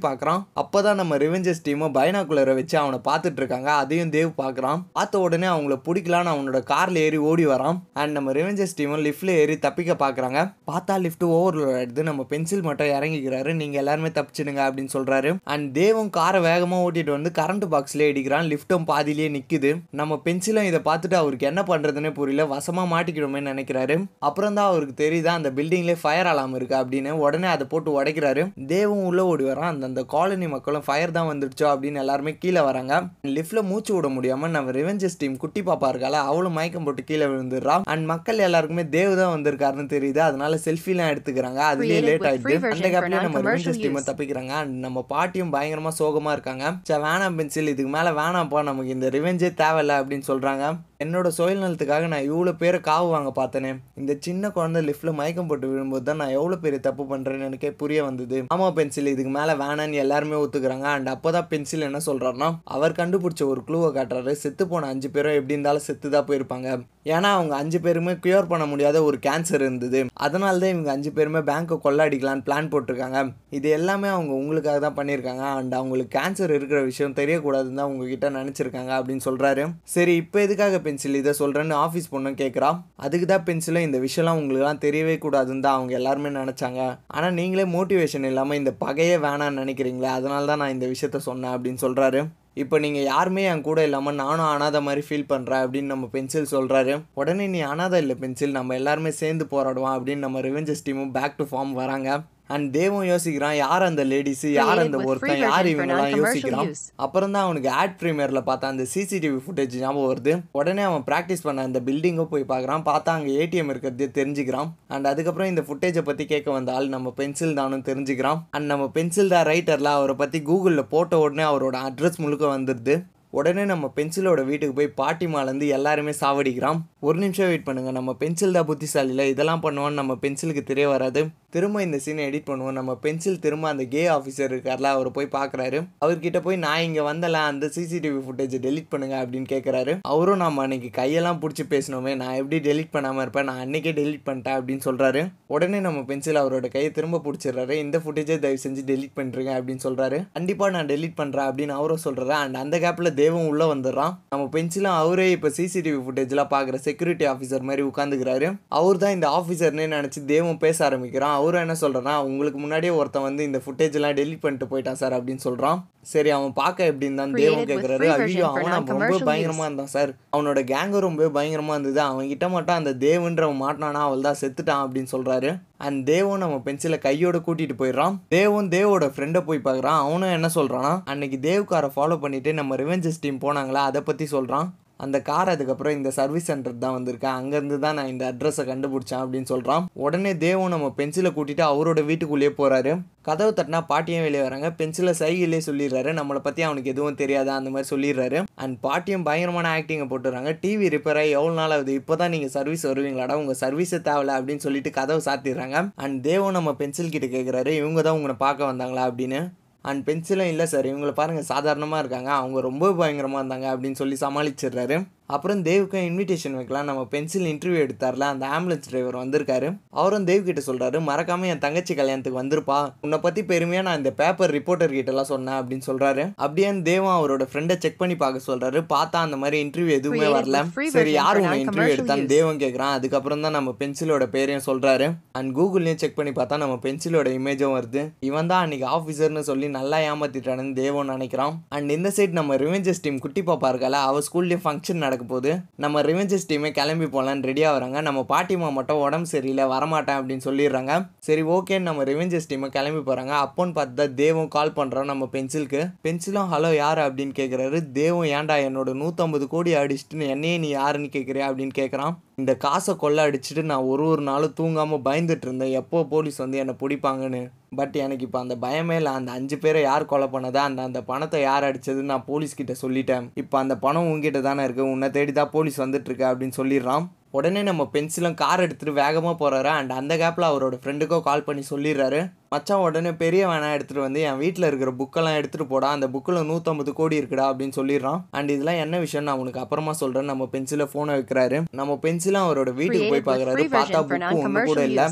அப்போ தான் நம்ம ரிவெஞ்சஸ் டீமும் பைனாக்குலரை வச்சு அவனை பார்த்துட்டு இருக்காங்க. அதையும் தேவ் பார்க்கறான். பார்த்த உடனே அவங்கள பிடிக்கலான்னு அவனோட காரில் ஏறி ஓடி வரான். அண்ட் நம்ம ரிவெஞ்சஸ் டீமும் லிஃப்ட்டில் ஏறி தப்பிக்க பார்க்கறாங்க. பார்த்தா லிஃப்ட் ஓவர்லோட் எடுத்து நம்ம பென்சில் மட்டும் இறங்கிக்கிறாரு. நீங்கள் எல்லாருமே தப்பிச்சிடுங்க அப்படின்னு சொல்கிறாரு அண்ட் தேவும் காரை வேகமாக ஓட்டிட்டு வந்து கரண்ட் பாக்ஸ்லேயே அடிக்கிறான் லிஃப்ட்டும் பாதியிலேயே நிக்குது. நம்ம பென்சிலும் இதை பார்த்துட்டு அவருக்கு என்ன பண்ணுறதுன்னே புரியல. வசமாக மாட்டிக்கிடுமே நினைக்கிறாரு. அப்புறம் தான் அவருக்கு தெரியுதா அந்த பில்டிங்லேயே ஃபயர் அலாம் இருக்கு அப்படின்னு. உடனே அதை போட்டு உடைக்கிறாரு. தேவும் உள்ள ஓடி வரான் அந்த அந்த காலனி மக்களும் ஃபயர் தான் வந்துடுச்சோ அப்படின்னு எல்லாருமே கீழே வராங்க. லிஃப்ட்ல மூச்சு விட முடியாம நம்ம ரிவெஞ்சஸ் டீம் குட்டி பாப்பா இருக்கால அவளும் மயக்கம் போட்டு கீழே விழுந்துடுறா. அண்ட் மக்கள் எல்லாருக்குமே தேவ் தான் வந்திருக்காருன்னு தெரியுது. அதனால செல்ஃபிலாம் எடுத்துக்கிறாங்க. அதுலயே லேட் version அந்த கேப்லயே நம்ம ரிவெஞ்சஸ் டீமை. தப்பிக்கிறாங்க. அண்ட் நம்ம பாட்டியும் பயங்கரமா சோகமா இருக்காங்க. சே வேணாம் பென்சில் இதுக்கு மேல வேணாம்ப்பா நமக்கு இந்த ரிவெஞ்சே தேவையில்ல அப்படின்னு சொல்றாங்க. என்னோட சுயல் நலத்துக்காக நான் இவ்வளோ பேரை காவு வாங்க பார்த்தேனே. இந்த சின்ன குழந்தை லிஃப்ட்டில் மயக்கம் போட்டு விழும்போது தான் நான் எவ்வளோ பெரிய தப்பு பண்ணுறேன்னு எனக்கே புரிய வந்தது. ஆமா பென்சில் இதுக்கு மேலே வேணான்னு எல்லாருமே ஒத்துக்கிறாங்க. அண்ட் அப்போ தான் பென்சில் என்ன சொல்கிறாருன்னா அவர் கண்டுபிடிச்ச ஒரு க்ளூவை காட்டுறாரு. செத்து போன அஞ்சு பேரும் எப்படி இருந்தாலும் செத்து தான் போயிருப்பாங்க. ஏன்னா அவங்க அஞ்சு பேருமே க்யூர் பண்ண முடியாத ஒரு கேன்சர் இருந்தது. அதனால தான் இவங்க அஞ்சு பேருமே பேங்க்கை கொள்ளாடிக்கலான்னு பிளான் போட்டிருக்காங்க. இது எல்லாமே அவங்க உங்களுக்காக தான் பண்ணியிருக்காங்க. அண்ட் அவங்களுக்கு கேன்சர் இருக்கிற விஷயம் தெரியக்கூடாதுன்னு தான் உங்ககிட்ட நினச்சிருக்காங்க அப்படின்னு சொல்கிறாரு சரி இப்போ எதுக்காக பென்சில் இதை சொல்கிறேன்னு ஆஃபீஸ் பொண்ணு கேட்குறா அதுக்கு தான் பென்சிலும் இந்த விஷயம்லாம் உங்களுக்குலாம் தெரியவே கூடாதுன்னு தான் அவங்க எல்லாருமே நினச்சாங்க. ஆனால் நீங்களே மோட்டிவேஷன் இல்லாமல் இந்த பகையே வேணான்னு நினைக்கிறீங்களே அதனால தான் நான் இந்த விஷயத்த சொன்னேன் அப்படின்னு சொல்கிறாரு இப்போ நீங்கள் யாருமே என் கூட இல்லாமல் நானும் அனாதை மாதிரி ஃபீல் பண்ணுறேன் அப்படின்னு நம்ம பென்சில் சொல்கிறாரு உடனே நீ அனாதை இல்லை பென்சில் நம்ம எல்லாருமே சேர்ந்து போராடுவோம் அப்படின்னு நம்ம ரிவெஞ்சஸ் டீமும் பேக் டு ஃபார்ம் வராங்க. அண்ட் தேவம் யோசிக்கிறான் யார் அந்த லேடிஸ் யார் அந்த ஒருத்தன்? யார் இவங்கெல்லாம் யோசிக்கிறான். அப்புறம் தான் அவனுக்கு ஆட் ப்ரீமியரில் பார்த்தா அந்த சிசிடிவி ஃபுட்டேஜ் ஞாபகம் வருது. உடனே அவன் ப்ராக்டிஸ் பண்ண அந்த பில்டிங்கை போய் பார்க்குறான். பார்த்தா அங்கே ஏடிஎம் இருக்கிறதே தெரிஞ்சுக்கிறான். அண்ட் அதுக்கப்புறம் இந்த ஃபுட்டேஜை பற்றி கேட்க வந்த ஆள் நம்ம பென்சில் தானும் தெரிஞ்சுக்கிறான். அண்ட் நம்ம பென்சில் தான் ரைட்டரில் அவரை பற்றி கூகுளில் போட்ட உடனே அவரோட அட்ரஸ் முழுக்க வந்துடுது. உடனே நம்ம பென்சிலோட வீட்டுக்கு போய் பாட்டிமாலேருந்து எல்லாருமே சாவடிக்கிறான். ஒரு நிமிஷம் வெயிட் பண்ணுங்க. நம்ம பென்சில் தான் புத்திசாலியில் இதெல்லாம் பண்ணுவோன்னு நம்ம பென்சிலுக்கு தெரிய வராது. திரும்ப இந்த சீனை எடிட் பண்ணுவோம். நம்ம பென்சில் திரும்ப அந்த கே ஆஃபீஸர் இருக்கார்ல அவர் போய் பார்க்குறாரு அவர்கிட்ட போய் நான் இங்கே வந்தல அந்த சிசிடிவி ஃபுட்டேஜை டெலிட் பண்ணுங்க அப்படின்னு கேட்குறாரு அவரும் நம்ம அன்னைக்கு கையெல்லாம் பிடிச்சி பேசணுமே நான் எப்படி டெலிட் பண்ணாமல் இருப்பேன்? நான் அன்னைக்கே டெலிட் பண்ணிட்டேன் அப்படின்னு சொல்கிறாரு உடனே நம்ம பென்சில் அவரோட கையை திரும்ப பிடிச்சிடுறாரு. இந்த ஃபுட்டேஜை தயவு செஞ்சு டெலிட் பண்ணுறீங்க அப்படின்னு சொல்கிறாரு கண்டிப்பாக நான் டெலிட் பண்ணுறேன் அப்படின்னு அவரும் சொல்கிறாரு அண்ட் அந்த கேப்பில் தேவம் உள்ளே வந்துடுறான். நம்ம பென்சிலும் அவரே இப்போ சிசிடிவி ஃபுட்டேஜ்லாம் பார்க்குற செக்யூரிட்டி ஆஃபீஸர் மாதிரி உட்காந்துக்கிறாரு அவர் தான் இந்த ஆஃபீஸர்னே நினச்சி தேவம் பேச ஆரம்பிக்கிறான். அவரும் என்ன சொல்கிறேன்னா உங்களுக்கு முன்னாடியே ஒருத்தன் வந்து இந்த ஃபுட்டேஜ்லாம் டெலிட் பண்ணிட்டு போயிட்டான் சார் அப்படின்னு சொல்கிறான் சரி அவன் பார்க்க எப்படின்னு தான் தேவம் கேட்குறாரு ஐயோ அவன் ரொம்ப பயங்கரமாக இருந்தான் சார். அவனோட கேங்கும் ரொம்ப பயங்கரமாக இருந்தது. அவன்கிட்ட மட்டும் அந்த தேவன்றவன் மாட்டினானா அவள் தான் செத்துட்டான் அப்படின்னு சொல்கிறாரு அண்ட் தேவம் நம்ம பென்சிலை கையோட கூட்டிட்டு போயிடுறான். தேவும் தேவோட ஃப்ரெண்டை போய் பார்க்குறான் அவனும் என்ன சொல்கிறான்னா அன்னைக்கு தேவ் காரை ஃபாலோ பண்ணிட்டு நம்ம ரிவெஞ்சஸ் டீம் போனாங்களா அதை பற்றி சொல்கிறான் அந்த கார் அதுக்கப்புறம் இந்த சர்வீஸ் சென்டர் தான் வந்திருக்கேன் அங்கேருந்து தான் நான் இந்த அட்ரஸை கண்டுபிடிச்சேன் அப்படின்னு சொல்கிறான் உடனே தேவம் நம்ம பென்சிலை கூட்டிட்டு அவரோட வீட்டுக்குள்ளேயே போகிறாரு கதவு தட்டினா பாட்டியும் வெளியே வராங்க. பென்சிலை சைகிலே சொல்லிடுறாரு. நம்மளை பற்றி அவனுக்கு எதுவும் தெரியாதா. அந்த மாதிரி சொல்லிடுறாரு. அண்ட் பாட்டியும் பயங்கரமான ஆக்டிங்கை போட்டுறாங்க டிவி ரிப்பேர் ஆகி எவ்வளோ நாள் ஆகுது? இப்போ தான் நீங்கள் சர்வீஸ் வருவீங்களாடா உங்கள் சர்வீஸே தேவையில்ல அப்படின்னு சொல்லிட்டு கதவை சாத்திடுறாங்க. அண்ட் தேவம் நம்ம பென்சில் கிட்ட கேட்குறாரு இவங்க தான் உங்களை பார்க்க வந்தாங்களா அப்படின்னு. அண்ட் பென்சிலும் இல்லை சார் இவங்களை பாருங்கள் சாதாரணமாக இருக்காங்க. அவங்க ரொம்ப பயங்கரமாக இருந்தாங்க அப்படின்னு சொல்லி சமாளிச்சிடுறாரு. அப்புறம் தேவுக்கும் இன்விடேஷன் வைக்கலாம். நம்ம பென்சில் இன்டர்வியூ எடுத்தார்ல அந்த ஆம்புலன்ஸ் டிரைவர் வந்திருக்காரு. அவரும் தேவ் கிட்ட சொல்கிறாரு மறக்காம என் தங்கச்சி கல்யாணத்துக்கு வந்திருப்பா. உன்னை பற்றி பெருமையாக நான் இந்த பேப்பர் ரிப்போர்ட்டர் கிட்டலாம் சொன்னேன் அப்படின்னு சொல்கிறாரு அப்படியே தேவன் அவரோட ஃப்ரெண்டை செக் பண்ணி பார்க்க சொல்கிறாரு பார்த்தா அந்த மாதிரி இன்டர்வியூ எதுவுமே வரல. சரி யார் உன்னை இன்டர்வியூ எடுத்தான்னு. தேவன் கேட்குறான் அதுக்கப்புறம் தான் நம்ம பென்சிலோட பேரையும் சொல்கிறாரு அண்ட் கூகுள்லேயும் செக் பண்ணி பார்த்தா நம்ம பென்சிலோட இமேஜும் வருது. இவன் தான் அன்னைக்கு ஆஃபீஸர்னு சொல்லி நல்லா ஏமாத்திட்டானுன்னு தேவன் நினைக்கிறான். அண்ட் இந்த சைடு நம்ம ரிவெஞ்சஸ் டீம் குட்டி பாப்பா இருக்கல அவ ஸ்கூல்லேயும் ஃபங்க்ஷன் நடக்க போகுது. நம்ம ரிவெஞ்சஸ் டீமே கிளம்பி போகலான்னு ரெடியாக வராங்க. நம்ம பாட்டிமா மட்டும் உடம்பு சரியில்லை வரமாட்டேன் அப்படின்னு சொல்லிடுறாங்க. சரி ஓகேன்னு நம்ம ரிவெஞ்சஸ் டீமை கிளம்பி போகிறாங்க அப்போன்னு பார்த்து தான் தேவம் கால் பண்ணுறோம் நம்ம பென்சிலுக்கு பென்சிலும் ஹலோ யார்? அப்படின்னு கேட்குறாரு தேவம் ஏன்டா என்னோட நூற்றம்பது கோடி அடிச்சுட்டுன்னு என்னையே நீ யாருன்னு கேட்குறியா அப்படின்னு கேட்குறான் இந்த காசை கொள்ள அடிச்சுட்டு நான் ஒரு ஒரு நாளும் தூங்காமல் பயந்துட்டு இருந்தேன். எப்போ போலீஸ் வந்து என்னை பிடிப்பாங்கன்னு? பட் எனக்கு இப்போ அந்த பயமே இல்லை. அந்த அஞ்சு பேரை யார் கொலை பண்ணதா? அந்த அந்த பணத்தை யார் அடித்ததுன்னு நான் போலீஸ்கிட்ட சொல்லிட்டேன். இப்போ அந்த பணம் உங்ககிட்ட தானே இருக்குது உன்னை தேடி தான் போலீஸ் வந்துட்டுருக்கு அப்படின்னு சொல்லிடுறான். உடனே நம்ம பென்சிலும் கார் எடுத்துட்டு வேகமாக போறாரு. அண்ட் அந்த கேப்பில் அவரோட ஃப்ரெண்டுக்கோ கால் பண்ணி சொல்லிடுறாரு. மச்சான் உடனே பெரிய வேணா எடுத்துட்டு வந்து என் வீட்டில் இருக்கிற புக்கெல்லாம் எடுத்துட்டு போடா. அந்த புக்கில் நூற்றம்பது கோடி இருக்குடா அப்படின்னு சொல்லிடுறான். அண்ட் இதெல்லாம் என்ன விஷயம் நான் உனக்கு அப்புறமா சொல்றேன். நம்ம பென்சிலை ஃபோனை வைக்கிறாரு. நம்ம பென்சிலும் அவரோட வீட்டுக்கு போய் பார்க்குறாரு பார்த்தா புக்கு ஒன்று கூட இல்லை.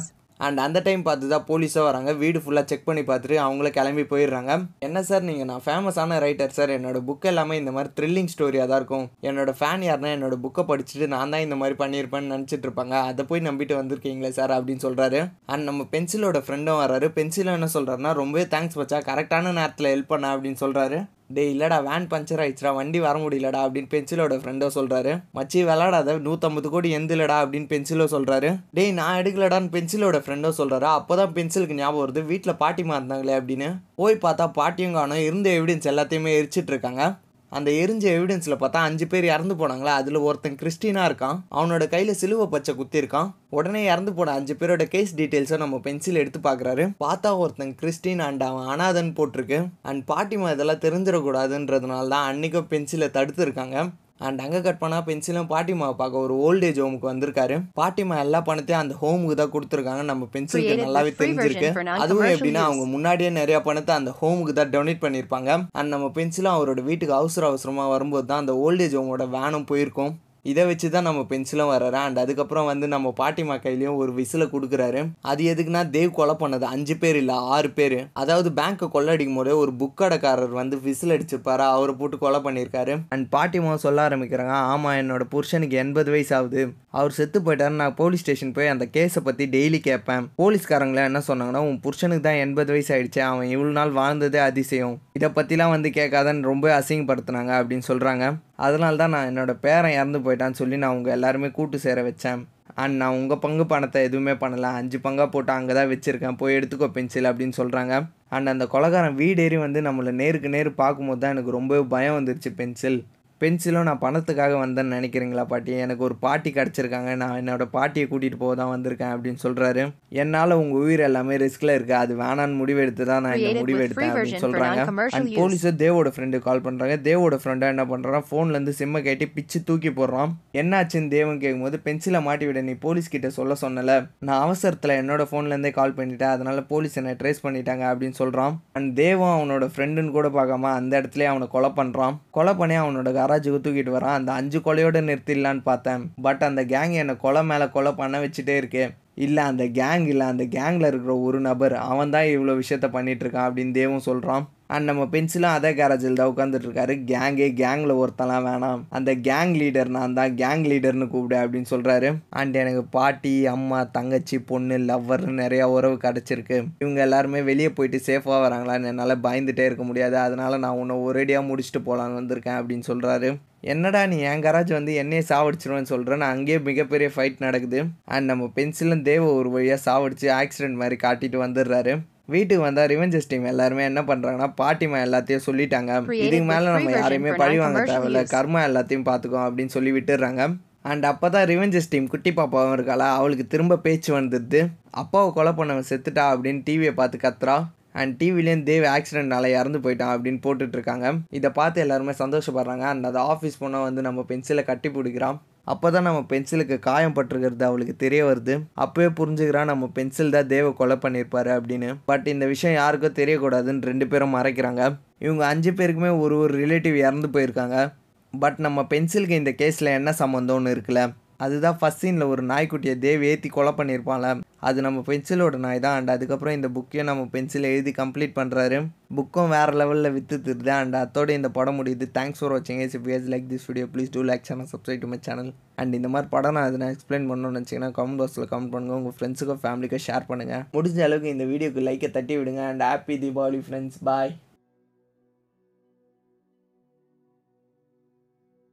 அண்ட் அந்த டைம் பார்த்து தான் போலீஸாக வராங்க. வீடு ஃபுல்லாக செக் பண்ணி பார்த்துட்டு அவங்கள கிளம்பி போயிடுறாங்க. என்ன சார் நீங்கள் நான் ஃபேமஸான ரைட்டர் சார் என்னோட புக் எல்லாமே இந்த மாதிரி த்ரில்லிங் ஸ்டோரியாக தான் இருக்கும். என்னோடய ஃபேன் யாருன்னா என்னோடய புக்கை படிச்சுட்டு நான் தான் இந்த மாதிரி பண்ணியிருப்பேன்னு நினச்சிட்டு இருப்பாங்க. அதை போய் நம்பிட்டு வந்திருக்கீங்களே சார் அப்படின்னு சொல்கிறாரு அண்ட் நம்ம பென்சிலோட ஃப்ரெண்டும் வராரு பென்சிலும் என்ன சொல்கிறாருன்னா ரொம்பவே தேங்க்ஸ் வச்சா கரெக்டான நேரத்தில் ஹெல்ப் பண்ண அப்படின்னு சொல்கிறாரு டே இல்லடா வேன் பஞ்சர் ஆயிடுச்சுடா வண்டி வர முடியலடா அப்படின்னு பென்சிலோட ஃப்ரெண்டோ சொல்கிறாரு மச்சி விளாடாத நூற்றம்பது கோடி எந்திலடா அப்படின்னு பென்சிலோ சொல்கிறாரு டேய் நான் எடுக்கலடான்னு பென்சிலோட ஃப்ரெண்டோ சொல்கிறாரு அப்போ தான் பென்சிலுக்கு ஞாபகம் வருது வீட்டில் பாட்டிமா இருந்தாங்களே அப்படின்னு. போய் பார்த்தா பாட்டியும் காணும் இருந்த எவிடன்ஸ் எல்லாத்தையுமே எரிச்சிட்டு இருக்காங்க. அந்த எரிஞ்ச எவிடன்ஸில் பார்த்தா அஞ்சு பேர் இறந்து போனாங்களா? அதில் ஒருத்தன் கிறிஸ்டினா இருக்கான். அவனோட கையில் சிலுவை பச்சை குத்தி இருக்கான். உடனே இறந்து போன அஞ்சு பேரோட கேஸ் டீட்டெயில்ஸை நம்ம பென்சில் எடுத்து பார்க்குறாரு. பார்த்தா ஒருத்தன் கிறிஸ்டின் அண்ட் அவன் அனாதன் போட்டிருக்கு. அண்ட் பாட்டிமா இதெல்லாம் தெரிஞ்சிடக்கூடாதுன்றதுனால தான் அன்றைக்கும் பென்சிலை தடுத்துருக்காங்க அண்ட் அங்கே கட் பண்ணால் பென்சிலும் பாட்டிமாவை பார்க்க ஒரு ஓல்டேஜ் ஹோமுக்கு வந்திருக்காரு. பாட்டிமா எல்லா பணத்தையும் அந்த ஹோமுக்கு தான் கொடுத்துருக்காங்க. நம்ம பென்சிலுக்கு நல்லாவே தெரிஞ்சிருக்கு. அதுவும் எப்படின்னா. அவங்க முன்னாடியே நிறைய பணத்தை அந்த ஹோமுக்கு தான் டொனேட் பண்ணியிருப்பாங்க. அண்ட் நம்ம பென்சிலும் அவரோட வீட்டுக்கு அவசர அவசரமாக வரும்போது தான் அந்த ஓல்டேஜ் ஹோமோட வேனும் போயிருக்கும். இதை வச்சு தான் நம்ம பென்சிலும் வர்றாரு. அண்ட் அதுக்கப்புறம் வந்து நம்ம பாட்டிமா கையிலையும் ஒரு விசிலை கொடுக்குறாரு. அது எதுக்குன்னா தேவ் கொலை பண்ணது. அஞ்சு பேர் இல்லை ஆறு பேர். அதாவது பேங்க்கை கொள்ளடிக்கும் போதே ஒரு புக்கடைக்காரர் வந்து விசில் அடிச்சிருப்பாரு அவரை போட்டு கொலை பண்ணியிருக்காரு. அண்ட் பாட்டிமா சொல்ல ஆரம்பிக்கிறாங்க ஆமாம் என்னோட புருஷனுக்கு எண்பது வயசு ஆகுது. அவர் செத்து போயிட்டாரு. நான் போலீஸ் ஸ்டேஷன் போய் அந்த கேஸை பற்றி டெய்லி கேட்பேன். போலீஸ்காரங்களை என்ன சொன்னாங்கன்னா உன் புருஷனுக்கு தான் எண்பது வயசு ஆயிடுச்சு. அவன் இவ்வளோ நாள் வாழ்ந்ததே அதிசயம். இதை பற்றிலாம் வந்து கேட்காதன்னு ரொம்ப அசிங்கப்படுத்துனாங்க அப்படின்னு சொல்கிறாங்க அதனால தான் நான் என்னோட பேரன் இறந்து போயிட்டான்னு சொல்லி நான் உங்கள் எல்லாருமே கூட்டு சேர வச்சேன். அண்ட் நான் உங்கள் பங்கு பணத்தை எதுவுமே பண்ணலை. அஞ்சு பங்காக போட்டு அங்கே தான் வச்சுருக்கேன். போய் எடுத்துக்கோ பென்சில் அப்படின்னு சொல்கிறாங்க அண்ட் அந்த கொலகாரன் வீடேறி வந்து நம்மளை நேருக்கு நேர் பார்க்கும்போது தான் எனக்கு ரொம்ப பயம் வந்துருச்சு பென்சில் பென்சிலும் நான் பணத்துக்காக வந்தேன்னு நினைக்கிறீங்களா பாட்டி? எனக்கு ஒரு பாட்டி கிடச்சிருக்காங்க. நான் என்னோட பாட்டியை கூட்டிகிட்டு போக தான் வந்திருக்கேன் அப்படின்னு சொல்கிறாரு என்னால் உங்கள் உயிர் எல்லாமே ரிஸ்கில் இருக்குது அது வேணான்னு முடிவு எடுத்து தான் நான் இந்த முடிவு எடுத்தேன் அப்படின்னு சொல்கிறாங்க அண்ட். போலீஸை தேவோட ஃப்ரெண்டு கால் பண்ணுறாங்க தேவோட ஃப்ரெண்டாக என்ன பண்ணுறான் ஃபோன்லேருந்து சிம்மை கேட்டி பிச்சு தூக்கி போடுறான். என்னாச்சுன்னு தேவன் கேட்கும்போது பென்சிலை மாட்டி விட. நீ போலீஸ் கிட்ட சொல்ல சொன்னல. நான் அவசரத்தில் என்னோட ஃபோன்லேருந்தே கால் பண்ணிட்டேன். அதனால போலீஸ் என்னை ட்ரேஸ் பண்ணிட்டாங்க அப்படின்னு சொல்கிறான் அண்ட் தேவன் அவனோட ஃப்ரெண்டுன்னு கூட பார்க்காம அந்த இடத்துல அவனை கொலை பண்ணுறான் கொலை பண்ணி அவனோட மகாராஜுக்கு தூக்கிட்டு வரான். அந்த அஞ்சு கொலையோட நிறுத்திடலான்னு பார்த்தேன். பட் அந்த கேங் என்னை கொலை மேலே கொலை பண்ண வச்சுட்டே இருக்கே. இல்லை அந்த கேங் இல்லை அந்த கேங்கில் இருக்கிற ஒரு நபர் அவன் தான் இவ்வளோ விஷயத்த பண்ணிகிட்ருக்கான் அப்படின்னு தேவும் சொல்கிறான் அண்ட் நம்ம பென்சிலும் அதே கேரேஜில் தான் உட்காந்துட்டு இருக்காரு. கேங்கே கேங்கில் ஒருத்தலாம் வேணாம். அந்த கேங் லீடர் நான் தான் கேங் லீடர்னு கூப்பிடு அப்படின்னு சொல்கிறாரு அண்ட் எனக்கு பாட்டி அம்மா தங்கச்சி பொண்ணு லவ்வர்னு நிறையா உறவு கிடச்சிருக்கு. இவங்க எல்லாருமே வெளியே போயிட்டு சேஃபாக வராங்களான்னு என்னால் பயந்துட்டே இருக்க முடியாது. அதனால நான் உன்னை ஒரேடியாக முடிச்சுட்டு போகலான்னு வந்திருக்கேன் அப்படின்னு சொல்கிறாரு என்னடா நீ என் கராஜ் வந்து என்னையே சாவடிச்சிருவேன்னு சொல்கிறேன் நான் அங்கேயே மிகப்பெரிய ஃபைட் நடக்குது. அண்ட் நம்ம பென்சிலும் தேவ ஒரு வழியாக சாவடிச்சு ஆக்சிடென்ட் மாதிரி காட்டிட்டு வந்துடுறாரு. வீட்டுக்கு வந்தால் ரிவெஞ்சஸ் டீம் எல்லாருமே என்ன பண்ணுறாங்கன்னா பாட்டிமா எல்லாத்தையும் சொல்லிட்டாங்க. இதுக்கு மேலே நம்ம யாரையுமே பழி வாங்க தேவையில்ல. கர்மா எல்லாத்தையும் பார்த்துக்கோ அப்படின்னு சொல்லி விட்டுடுறாங்க. அண்ட் அப்போ தான் ரிவெஞ்சஸ் டீம் குட்டி பாப்பாவும் இருக்காளா? அவளுக்கு திரும்ப பேச்சு வந்துடுது. அப்பாவை கொலை பண்ணவன் செத்துட்டா அப்படின்னு டிவியை பார்த்து கத்துறா. அண்ட் டிவிலேயும் தேவ் ஆக்சிடென்ட்னால இறந்து போயிட்டான் அப்படின்னு போட்டுட்ருக்காங்க. இதை பார்த்து எல்லாருமே சந்தோஷப்படுறாங்க. அண்ட் அதை ஆஃபீஸ் போனால் வந்து நம்ம பென்சிலை கட்டி பிடிக்கிறான். அப்போ தான் நம்ம பென்சிலுக்கு காயம் பட்டிருக்கிறது அவளுக்கு தெரிய வருது. அப்போவே புரிஞ்சுக்கிறான் நம்ம பென்சில் தான் தேவை கொலை பண்ணியிருப்பாரு அப்படின்னு. பட் இந்த விஷயம் யாருக்கும் தெரியக்கூடாதுன்னு ரெண்டு பேரும் மறைக்கிறாங்க. இவங்க அஞ்சு பேருக்குமே ஒரு ஒரு ரிலேட்டிவ் இறந்து போயிருக்காங்க. பட் நம்ம பென்சிலுக்கு இந்த கேஸில் என்ன சம்மந்தம்னு இருக்குல்ல? அதுதான் ஃபஸ்ட் சீனில் ஒரு நாய்க்குட்டியை தேவ் ஏற்றி கொலை பண்ணியிருப்பான்ல. அது நம்ம பென்சிலோட நாய் தான் அண்ட் அதுக்கப்புறம் இந்த புக்கையும் நம்ம பென்சிலை எழுதி கம்ப்ளீட் பண்ணுறாரு புக்கும் வேறு லெவலில் விற்று திருது அண்ட் அதோட இந்த படம் முடியுது. தேங்க்ஸ் ஃபார் வாட்சிங் is if like this video please do like channel subscribe to my channel and இந்த மாதிரி படம் நான் அதை நான் எக்ஸ்பிளைன் பண்ணணும்னு நினச்சிங்கன்னா கமெண்ட் பாக்ஸில் கமெண்ட் பண்ணுங்கள் உங்கள் ஃப்ரெண்ட்ஸுக்கும் ஃபேமிலிக்கும் ஷேர் பண்ணுங்கள் முடிஞ்ச அளவுக்கு இந்த வீடியோக்கு லைக்கை தட்டி விடுங்க. And happy Deepavali friends bye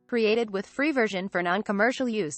Created with free version for non-commercial use.